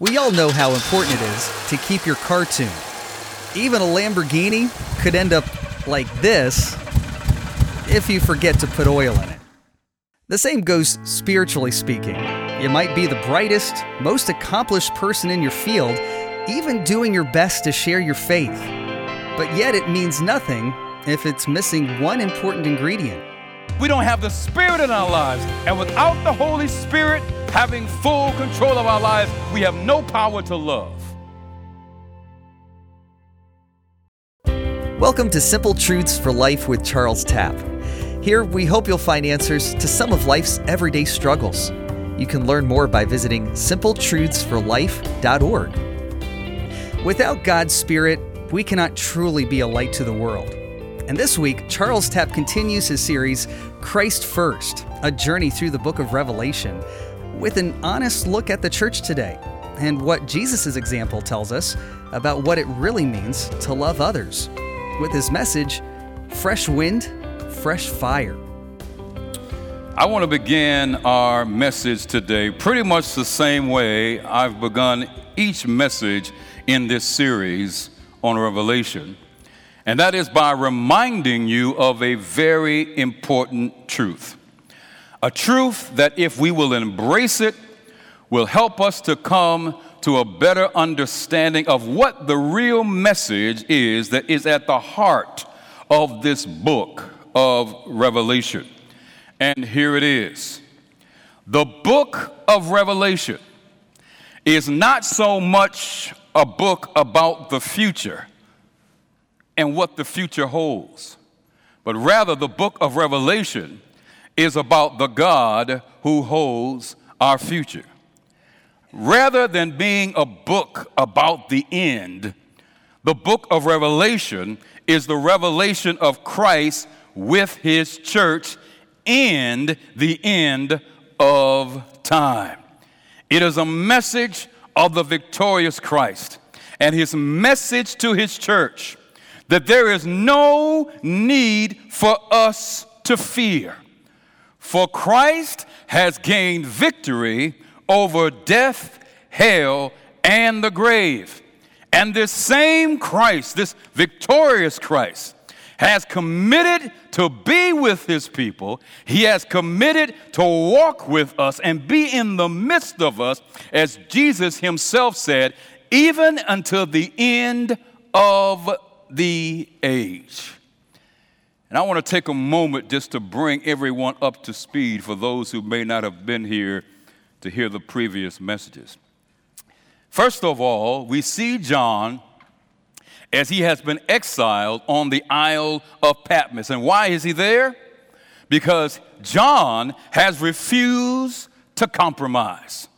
We all know how important it is to keep your car tuned. Even a Lamborghini could end up like this if you forget to put oil in it. The same goes spiritually speaking. You might be the brightest, most accomplished person in your field, even doing your best to share your faith. But yet it means nothing if it's missing one important ingredient. We don't have the Spirit in our lives. And without the Holy Spirit, having full control of our lives, we have no power to love. Welcome to Simple Truths for Life with Charles Tapp. Here, we hope you'll find answers to some of life's everyday struggles. You can learn more by visiting simpletruthsforlife.org. Without God's Spirit, we cannot truly be a light to the world. And this week, Charles Tapp continues his series, Christ First, a journey through the book of Revelation with an honest look at the church today and what Jesus' example tells us about what it really means to love others. With his message, Fresh Wind, Fresh Fire. I want to begin our message today pretty much the same way I've begun each message in this series on Revelation, and that is by reminding you of a very important truth. A truth that, if we will embrace it, will help us to come to a better understanding of what the real message is that is at the heart of this book of Revelation. And here it is The book of Revelation is not so much a book about the future and what the future holds, but rather the book of Revelation is about the God who holds our future. Rather than being a book about the end, the book of Revelation is the revelation of Christ with his church and the end of time. It is a message of the victorious Christ and his message to his church that there is no need for us to fear. For Christ has gained victory over death, hell, and the grave. And this same Christ, this victorious Christ, has committed to be with his people. He has committed to walk with us and be in the midst of us, as Jesus himself said, even until the end of the age. And I want to take a moment just to bring everyone up to speed for those who may not have been here to hear the previous messages. First of all, we see John as he has been exiled on the Isle of Patmos. And why is he there? Because John has refused to compromise.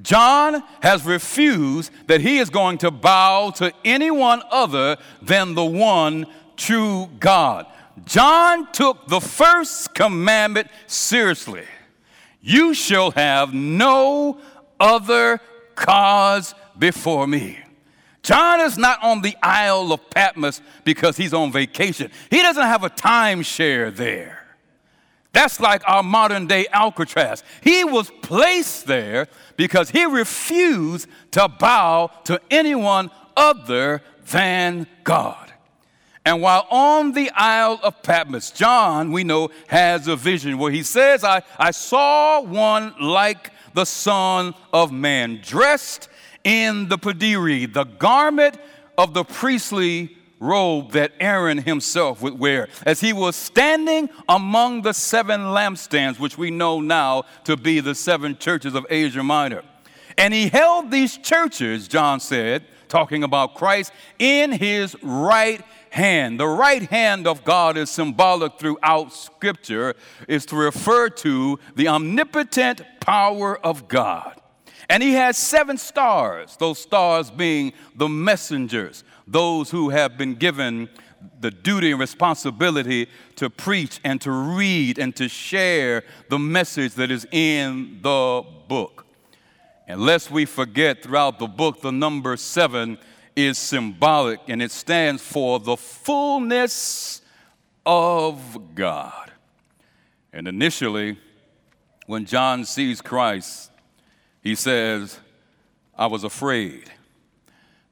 John has refused that he is going to bow to anyone other than the one true God. John took the first commandment seriously. You shall have no other cause before me. John is not on the Isle of Patmos because he's on vacation. He doesn't have a timeshare there. That's like our modern day Alcatraz. He was placed there because he refused to bow to anyone other than God. And while on the Isle of Patmos, John, we know, has a vision where he says, I, I saw one like the Son of Man, dressed in the podere, the garment of the priestly robe that Aaron himself would wear, as he was standing among the seven lampstands, which we know now to be the seven churches of Asia Minor. And he held these churches, John said, talking about Christ, in his right hand. The right hand of God is symbolic throughout Scripture, is to refer to the omnipotent power of God. And he has seven stars, those stars being the messengers, those who have been given the duty and responsibility to preach and to read and to share the message that is in the book. And lest we forget throughout the book, the number seven is symbolic and it stands for the fullness of God. And initially, when John sees Christ, he says, I was afraid.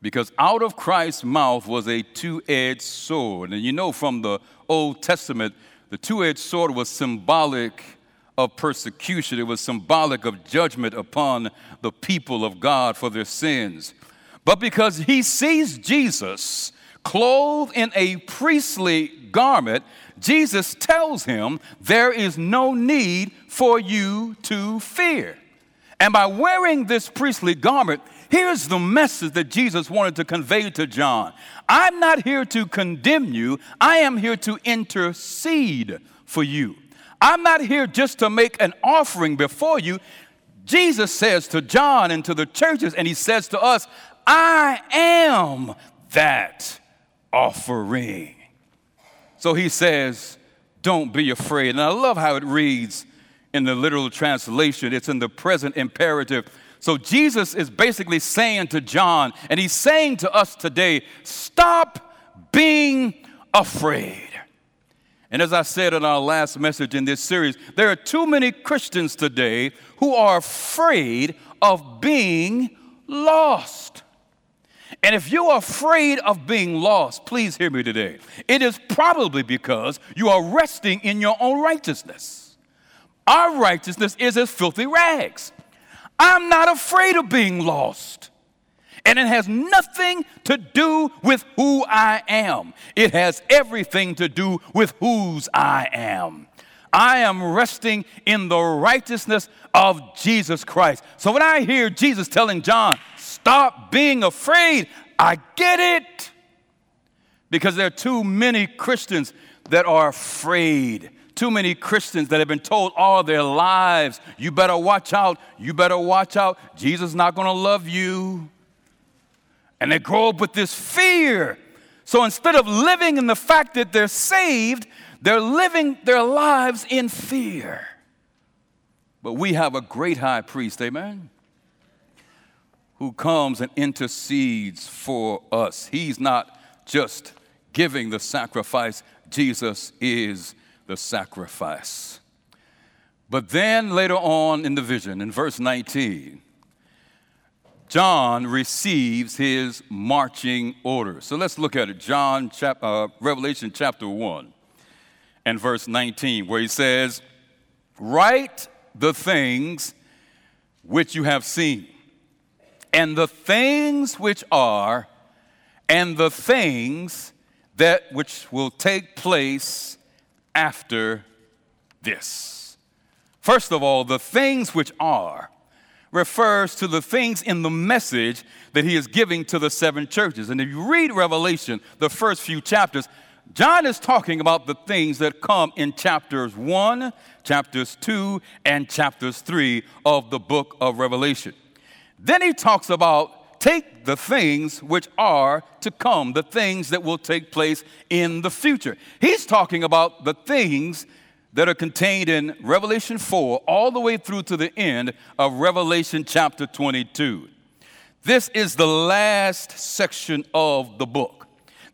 Because out of Christ's mouth was a two edged sword. And you know from the Old Testament, the two edged sword was symbolic of persecution, it was symbolic of judgment upon the people of God for their sins. But because he sees Jesus clothed in a priestly garment, Jesus tells him, There is no need for you to fear. And by wearing this priestly garment, here's the message that Jesus wanted to convey to John I'm not here to condemn you, I am here to intercede for you. I'm not here just to make an offering before you. Jesus says to John and to the churches, and he says to us, I am that offering. So he says, Don't be afraid. And I love how it reads in the literal translation, it's in the present imperative. So Jesus is basically saying to John, and he's saying to us today, Stop being afraid. And as I said in our last message in this series, there are too many Christians today who are afraid of being lost. And if you are afraid of being lost, please hear me today. It is probably because you are resting in your own righteousness. Our righteousness is as filthy rags. I'm not afraid of being lost. And it has nothing to do with who I am, it has everything to do with whose I am. I am resting in the righteousness of Jesus Christ. So when I hear Jesus telling John, stop being afraid, I get it. Because there are too many Christians that are afraid. Too many Christians that have been told all their lives, you better watch out, you better watch out, Jesus is not gonna love you. And they grow up with this fear. So instead of living in the fact that they're saved, they're living their lives in fear. But we have a great high priest, amen, who comes and intercedes for us. He's not just giving the sacrifice, Jesus is the sacrifice. But then later on in the vision, in verse 19, John receives his marching orders. So let's look at it. John, chap- uh, Revelation chapter 1 and verse 19, where he says, Write the things which you have seen, and the things which are, and the things that which will take place after this. First of all, the things which are refers to the things in the message that he is giving to the seven churches. And if you read Revelation, the first few chapters, John is talking about the things that come in chapters 1, chapters 2, and chapters 3 of the book of Revelation. Then he talks about take the things which are to come, the things that will take place in the future. He's talking about the things that are contained in Revelation 4 all the way through to the end of Revelation chapter 22. This is the last section of the book.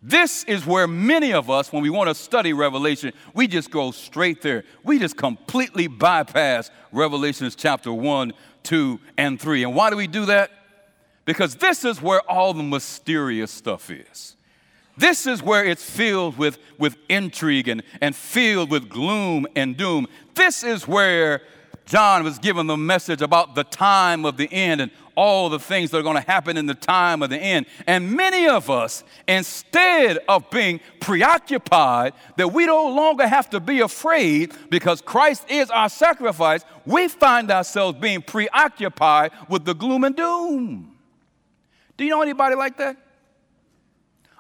This is where many of us, when we want to study Revelation, we just go straight there. We just completely bypass Revelations chapter 1, 2, and 3. And why do we do that? Because this is where all the mysterious stuff is. This is where it's filled with, with intrigue and, and filled with gloom and doom. This is where John was given the message about the time of the end and all the things that are going to happen in the time of the end. And many of us, instead of being preoccupied that we no longer have to be afraid because Christ is our sacrifice, we find ourselves being preoccupied with the gloom and doom. Do you know anybody like that?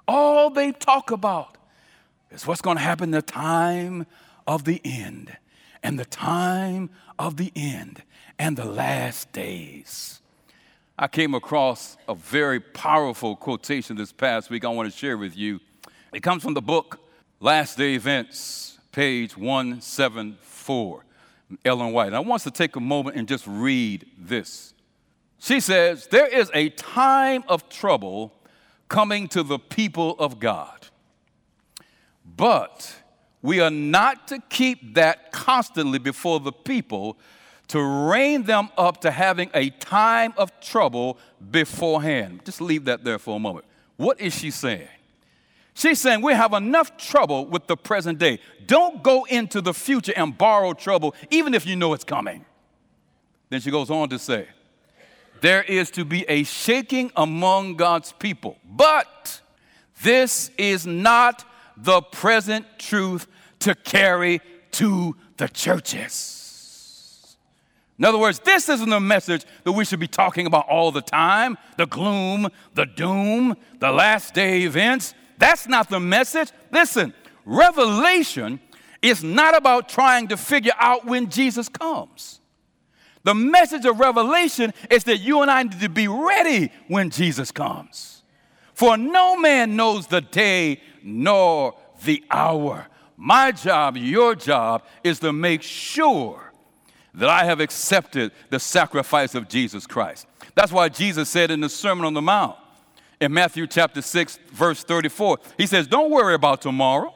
All they talk about is what's going to happen in the time of the end and the time of the end and the last days. I came across a very powerful quotation this past week I want to share with you. It comes from the book Last Day Events, page 174, Ellen White. And I want to take a moment and just read this. She says, There is a time of trouble coming to the people of God. But we are not to keep that constantly before the people to rein them up to having a time of trouble beforehand. Just leave that there for a moment. What is she saying? She's saying we have enough trouble with the present day. Don't go into the future and borrow trouble, even if you know it's coming. Then she goes on to say, There is to be a shaking among God's people, but this is not the present truth to carry to the churches. In other words, this isn't a message that we should be talking about all the time the gloom, the doom, the last day events. That's not the message. Listen, Revelation is not about trying to figure out when Jesus comes. The message of Revelation is that you and I need to be ready when Jesus comes. For no man knows the day nor the hour. My job, your job, is to make sure that I have accepted the sacrifice of Jesus Christ. That's why Jesus said in the Sermon on the Mount, in Matthew chapter 6, verse 34. He says, Don't worry about tomorrow,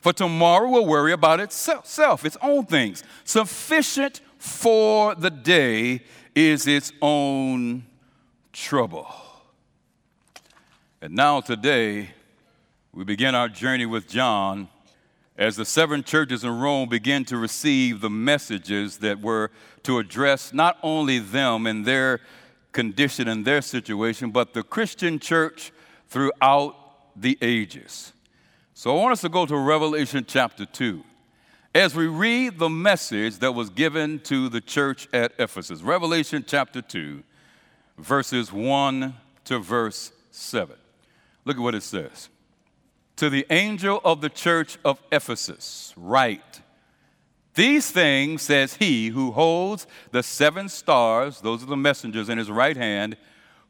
for tomorrow will worry about itself, its own things. Sufficient for the day is its own trouble. And now, today, we begin our journey with John as the seven churches in Rome began to receive the messages that were to address not only them and their condition and their situation, but the Christian church throughout the ages. So I want us to go to Revelation chapter 2 as we read the message that was given to the church at Ephesus. Revelation chapter 2, verses 1 to verse 7. Look at what it says. To the angel of the church of Ephesus, write, these things says he who holds the seven stars, those are the messengers in his right hand,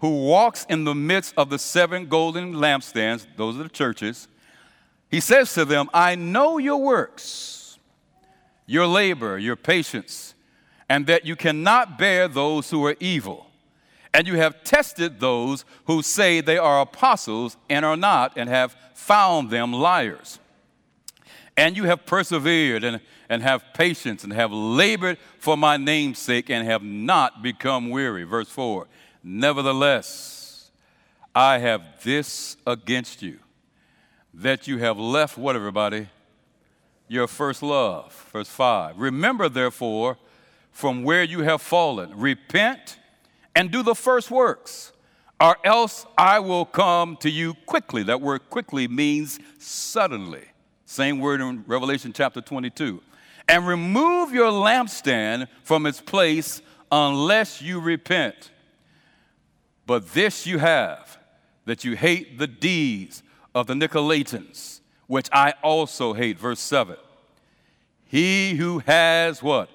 who walks in the midst of the seven golden lampstands, those are the churches. He says to them, I know your works, your labor, your patience, and that you cannot bear those who are evil. And you have tested those who say they are apostles and are not, and have found them liars. And you have persevered and and have patience and have labored for my name's sake and have not become weary. Verse 4 Nevertheless, I have this against you that you have left what, everybody? Your first love. Verse 5 Remember, therefore, from where you have fallen, repent and do the first works, or else I will come to you quickly. That word quickly means suddenly. Same word in Revelation chapter 22 and remove your lampstand from its place unless you repent. But this you have, that you hate the deeds of the Nicolaitans, which I also hate. Verse 7. He who has what?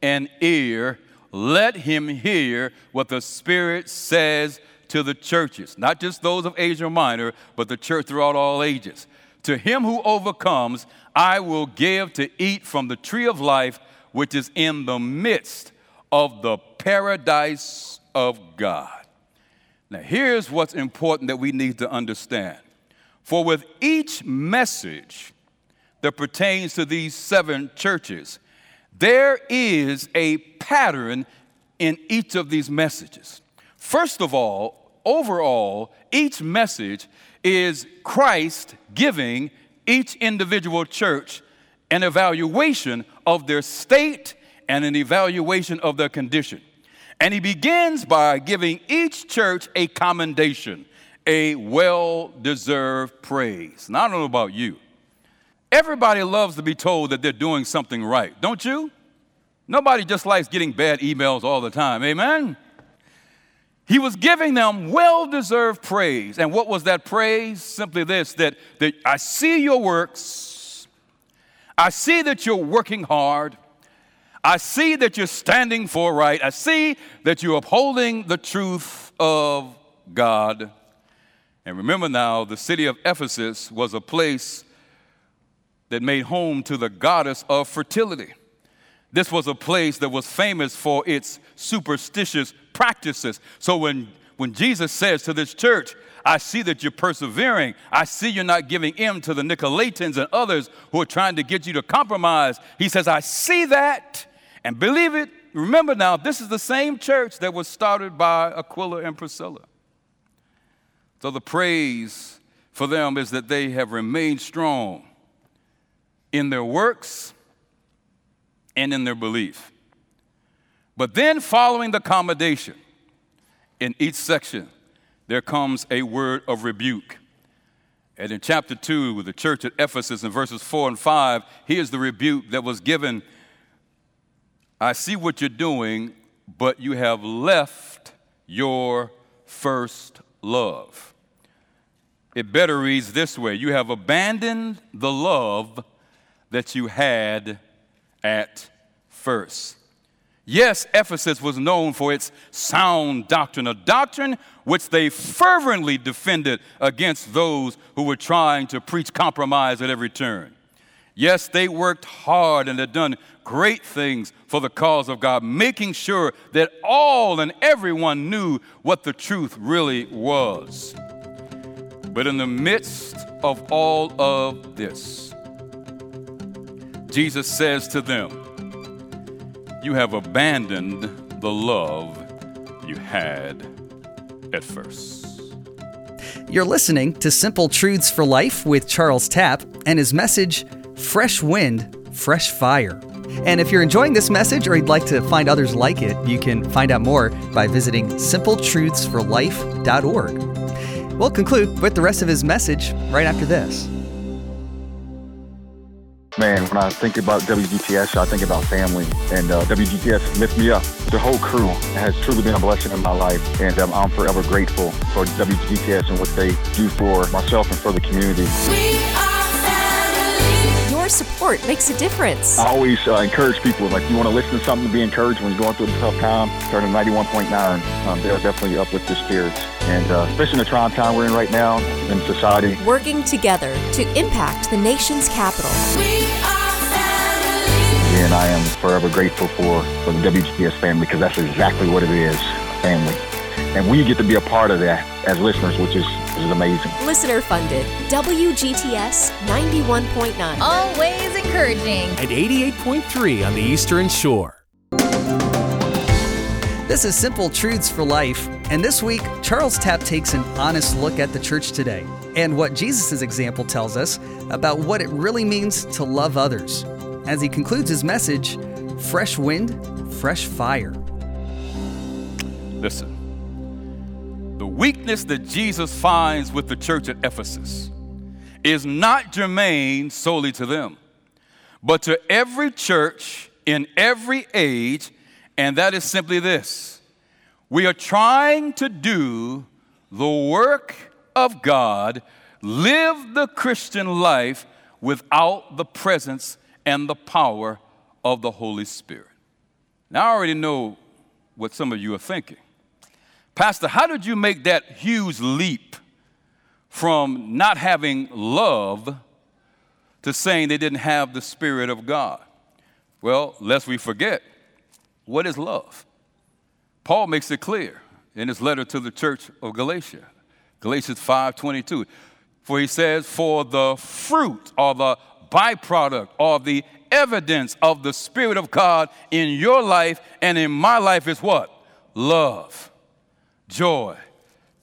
An ear, let him hear what the Spirit says to the churches, not just those of Asia Minor, but the church throughout all ages. To him who overcomes, I will give to eat from the tree of life, which is in the midst of the paradise of God. Now, here's what's important that we need to understand. For with each message that pertains to these seven churches, there is a pattern in each of these messages. First of all, overall, each message is Christ giving each individual church an evaluation of their state and an evaluation of their condition. And he begins by giving each church a commendation, a well deserved praise. Now, I don't know about you. Everybody loves to be told that they're doing something right, don't you? Nobody just likes getting bad emails all the time, amen? He was giving them well deserved praise. And what was that praise? Simply this that, that I see your works, I see that you're working hard, I see that you're standing for right, I see that you're upholding the truth of God. And remember now, the city of Ephesus was a place that made home to the goddess of fertility. This was a place that was famous for its superstitious practices. So when, when Jesus says to this church, I see that you're persevering. I see you're not giving in to the Nicolaitans and others who are trying to get you to compromise. He says, I see that, And believe it, remember now, this is the same church that was started by Aquila and Priscilla. So the praise for them is that they have remained strong in their works and in their belief. But then, following the commendation, in each section, there comes a word of rebuke. And in chapter 2, with the church at Ephesus in verses 4 and 5, here's the rebuke that was given I see what you're doing, but you have left your first love. It better reads this way You have abandoned the love that you had at first. Yes, Ephesus was known for its sound doctrine, a doctrine which they fervently defended against those who were trying to preach compromise at every turn. Yes, they worked hard and had done great things for the cause of God, making sure that all and everyone knew what the truth really was. But in the midst of all of this, Jesus says to them, you have abandoned the love you had at first. You're listening to Simple Truths for Life with Charles Tapp and his message, Fresh Wind, Fresh Fire. And if you're enjoying this message or you'd like to find others like it, you can find out more by visiting simpletruthsforlife.org. We'll conclude with the rest of his message right after this. Man, when I think about WGTS, I think about family, and uh, WGTS lifts me up. The whole crew has truly been a blessing in my life, and um, I'm forever grateful for WGTS and what they do for myself and for the community. Your support makes a difference. I always uh, encourage people, like, you want to listen to something to be encouraged when you're going through a tough time, turn to 91.9. Um, they'll definitely uplift your spirits. And uh, especially in the trying time we're in right now in society. Working together to impact the nation's capital. We are family and I am forever grateful for, for the WGTS family because that's exactly what it is, family. And we get to be a part of that as listeners, which is, which is amazing. Listener funded, WGTS 91.9. Always encouraging. At 88.3 on the Eastern Shore. This is Simple Truths for Life, and this week, Charles Tapp takes an honest look at the church today and what Jesus' example tells us about what it really means to love others. As he concludes his message, fresh wind, fresh fire. Listen, the weakness that Jesus finds with the church at Ephesus is not germane solely to them, but to every church in every age, and that is simply this we are trying to do the work of God, live the Christian life without the presence and the power of the Holy Spirit. Now, I already know what some of you are thinking. Pastor, how did you make that huge leap from not having love to saying they didn't have the Spirit of God? Well, lest we forget, what is love? Paul makes it clear in his letter to the church of Galatia, Galatians 5:22. For he says, "For the fruit or the byproduct or the evidence of the Spirit of God in your life and in my life is what? Love, joy,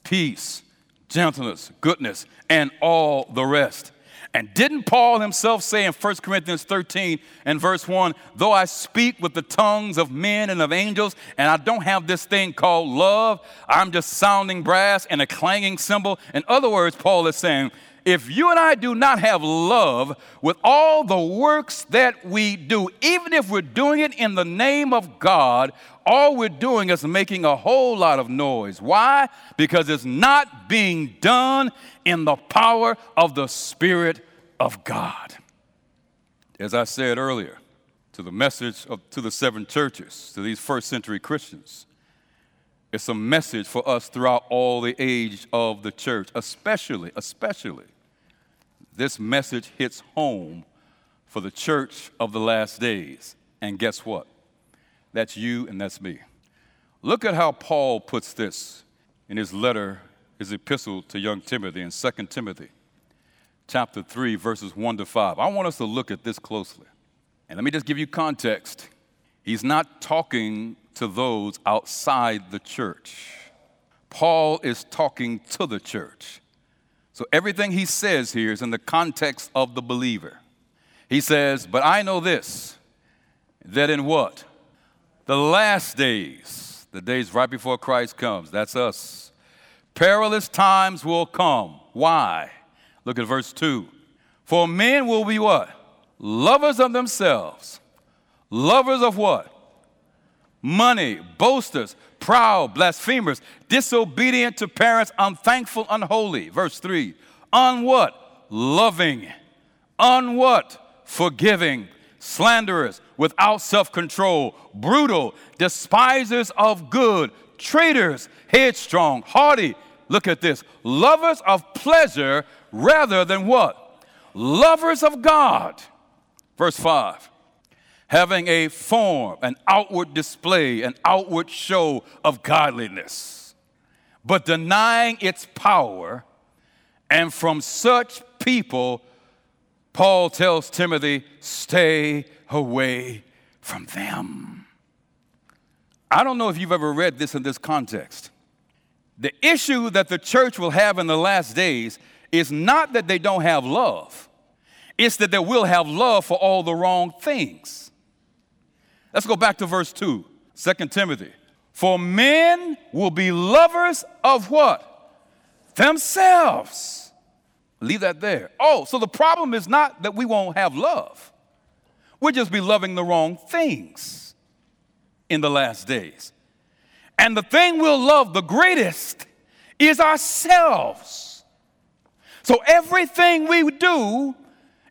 peace, gentleness, goodness, and all the rest. And didn't Paul himself say in 1 Corinthians 13 and verse 1 though I speak with the tongues of men and of angels, and I don't have this thing called love, I'm just sounding brass and a clanging cymbal? In other words, Paul is saying, if you and I do not have love with all the works that we do, even if we're doing it in the name of God, all we're doing is making a whole lot of noise. Why? Because it's not being done in the power of the Spirit of God. As I said earlier, to the message of, to the seven churches, to these first century Christians, it's a message for us throughout all the age of the church, especially, especially this message hits home for the church of the last days. And guess what? That's you and that's me. Look at how Paul puts this in his letter, his epistle to young Timothy in 2 Timothy chapter 3 verses 1 to 5. I want us to look at this closely. And let me just give you context. He's not talking to those outside the church. Paul is talking to the church. So everything he says here is in the context of the believer. He says, But I know this, that in what? The last days, the days right before Christ comes, that's us. Perilous times will come. Why? Look at verse 2. For men will be what? Lovers of themselves. Lovers of what? Money, boasters, proud, blasphemers, disobedient to parents, unthankful, unholy. Verse 3. On what? Loving. On what? Forgiving. Slanderers, without self control, brutal, despisers of good, traitors, headstrong, haughty. Look at this. Lovers of pleasure rather than what? Lovers of God. Verse 5 having a form, an outward display, an outward show of godliness, but denying its power. And from such people, Paul tells Timothy, stay away from them. I don't know if you've ever read this in this context. The issue that the church will have in the last days is not that they don't have love, it's that they will have love for all the wrong things. Let's go back to verse 2, 2 Timothy. For men will be lovers of what? Themselves. Leave that there. Oh, so the problem is not that we won't have love. We'll just be loving the wrong things in the last days. And the thing we'll love the greatest is ourselves. So everything we do,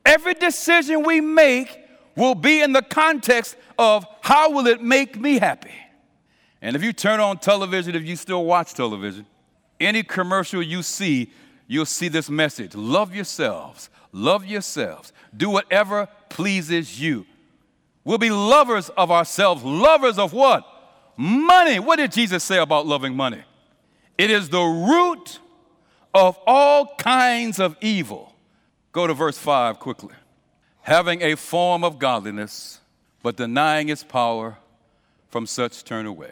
every decision we make will be in the context of how will it make me happy? And if you turn on television, if you still watch television, any commercial you see, you'll see this message love yourselves, love yourselves, do whatever pleases you. We'll be lovers of ourselves, lovers of what? Money. What did Jesus say about loving money? It is the root of all kinds of evil. Go to verse 5 quickly. Having a form of godliness, but denying its power, from such turn away.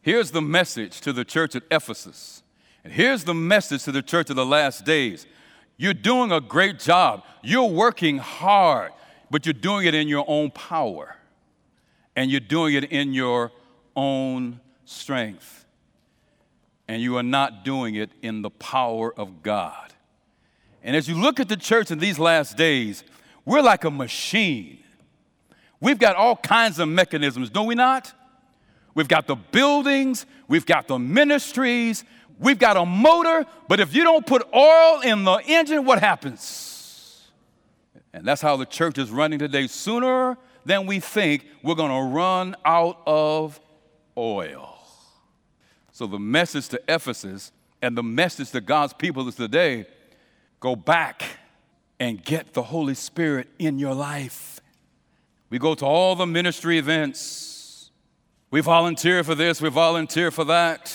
Here's the message to the church at Ephesus. And here's the message to the church of the last days. You're doing a great job. You're working hard, but you're doing it in your own power. And you're doing it in your own strength. And you are not doing it in the power of God. And as you look at the church in these last days, we're like a machine. We've got all kinds of mechanisms, don't we not? We've got the buildings, we've got the ministries, we've got a motor, but if you don't put oil in the engine, what happens? And that's how the church is running today. Sooner than we think, we're going to run out of oil. So the message to Ephesus and the message to God's people is today go back and get the Holy Spirit in your life. We go to all the ministry events. We volunteer for this, we volunteer for that.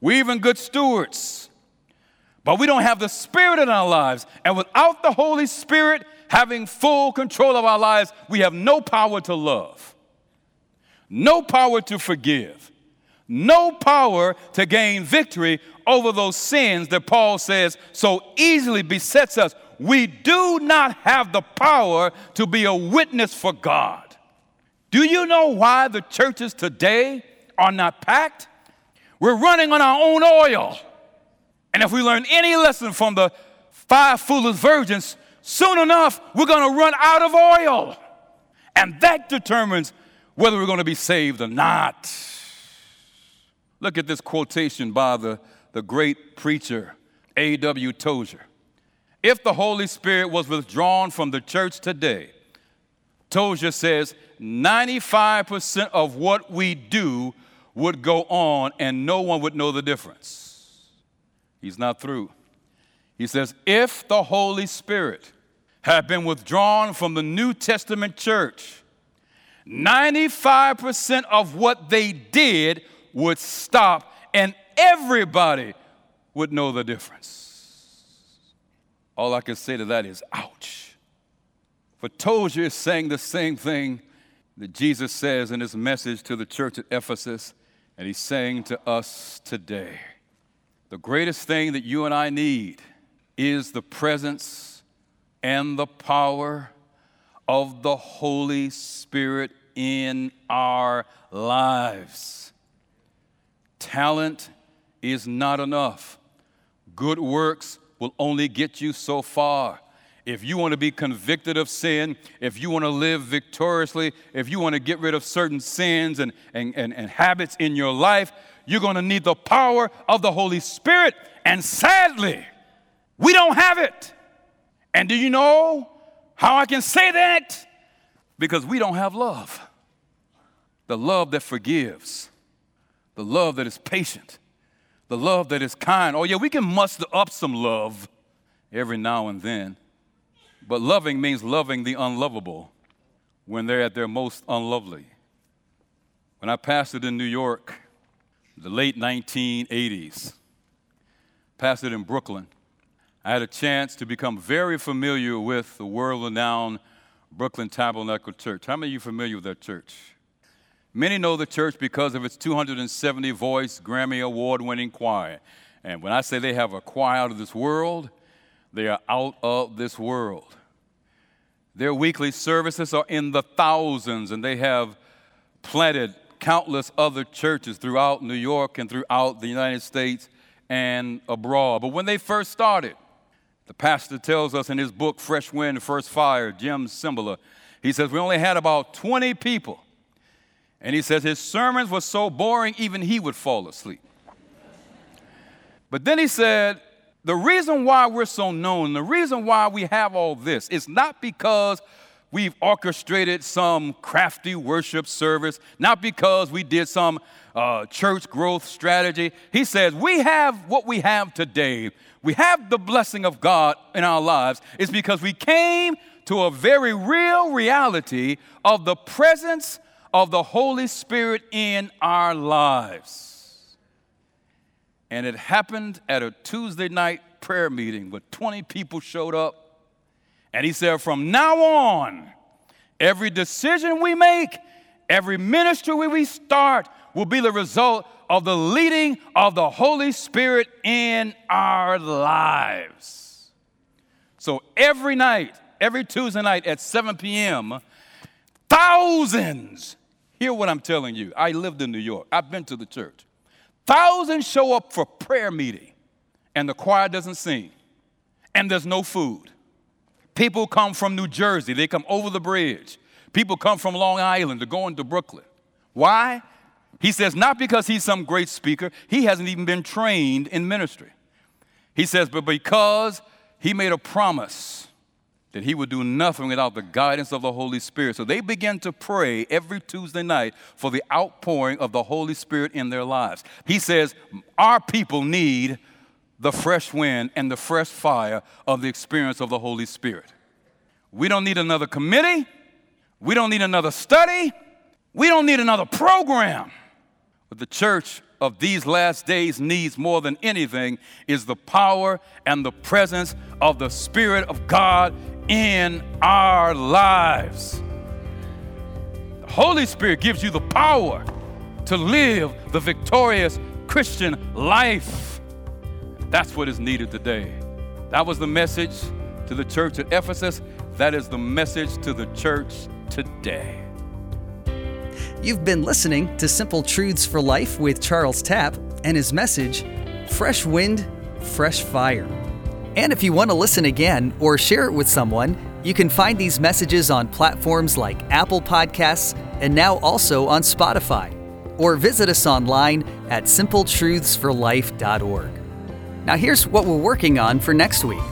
We're even good stewards. But we don't have the Spirit in our lives. And without the Holy Spirit having full control of our lives, we have no power to love, no power to forgive, no power to gain victory over those sins that Paul says so easily besets us we do not have the power to be a witness for God. Do you know why the churches today are not packed? We're running on our own oil. And if we learn any lesson from the five foolish virgins, soon enough we're going to run out of oil. And that determines whether we're going to be saved or not. Look at this quotation by the, the great preacher, A.W. Tozer. If the Holy Spirit was withdrawn from the church today, Tozer says 95% of what we do would go on and no one would know the difference. He's not through. He says, if the Holy Spirit had been withdrawn from the New Testament church, 95% of what they did would stop and everybody would know the difference. All I can say to that is, ouch. For Tozer is saying the same thing that Jesus says in his message to the church at Ephesus, and he's saying to us today the greatest thing that you and I need is the presence and the power of the Holy Spirit in our lives. Talent is not enough. Good works will only get you so far. If you want to be convicted of sin, if you want to live victoriously, if you want to get rid of certain sins and, and, and, and habits in your life, you're going to need the power of the Holy Spirit. And sadly, we don't have it. And do you know how I can say that? Because we don't have love. The love that forgives, the love that is patient, the love that is kind. Oh, yeah, we can muster up some love every now and then. But loving means loving the unlovable when they're at their most unlovely. When I pastored in New York, the late 1980s, pastored in Brooklyn, I had a chance to become very familiar with the world renowned Brooklyn Tabernacle Church. How many of you familiar with that church? Many know the church because of its 270 voice Grammy Award winning choir. And when I say they have a choir out of this world, they are out of this world. Their weekly services are in the thousands, and they have planted countless other churches throughout New York and throughout the United States and abroad. But when they first started, the pastor tells us in his book, Fresh Wind, Fresh Fire, Jim Cymbala, he says, We only had about 20 people and he says his sermons were so boring, even he would fall asleep. But then he said, the reason why we're so known, the reason why we have all this, is not because we've orchestrated some crafty worship service, not because we did some uh, church growth strategy. He says, We have what we have today. We have the blessing of God in our lives. It's because we came to a very real reality of the presence of the Holy Spirit in our lives. And it happened at a Tuesday night prayer meeting where 20 people showed up. And he said, From now on, every decision we make, every ministry we start will be the result of the leading of the Holy Spirit in our lives. So every night, every Tuesday night at 7 p.m., thousands Hear what I'm telling you. I lived in New York, I've been to the church. Thousands show up for prayer meeting, and the choir doesn't sing, and there's no food. People come from New Jersey, they come over the bridge. People come from Long Island to go into Brooklyn. Why? He says, not because he's some great speaker, he hasn't even been trained in ministry. He says, but because he made a promise that he would do nothing without the guidance of the Holy Spirit. So they began to pray every Tuesday night for the outpouring of the Holy Spirit in their lives. He says, Our people need the fresh wind and the fresh fire of the experience of the Holy Spirit. We don't need another committee. We don't need another study. We don't need another program. But the church of these last days needs more than anything is the power and the presence of the Spirit of God in our lives. The Holy Spirit gives you the power to live the victorious Christian life. That's what is needed today. That was the message to the church at Ephesus. That is the message to the church today. You've been listening to Simple Truths for Life with Charles Tapp and his message Fresh Wind, Fresh Fire. And if you want to listen again or share it with someone, you can find these messages on platforms like Apple Podcasts and now also on Spotify. Or visit us online at simpletruthsforlife.org. Now, here's what we're working on for next week.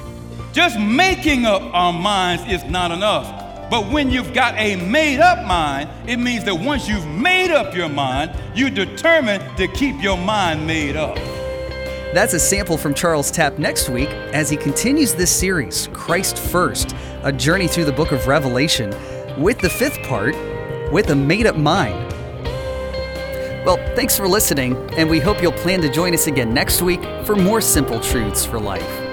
Just making up our minds is not enough. But when you've got a made up mind, it means that once you've made up your mind, you're determined to keep your mind made up. That's a sample from Charles Tapp next week as he continues this series, Christ First, a journey through the book of Revelation, with the fifth part, with a made up mind. Well, thanks for listening, and we hope you'll plan to join us again next week for more simple truths for life.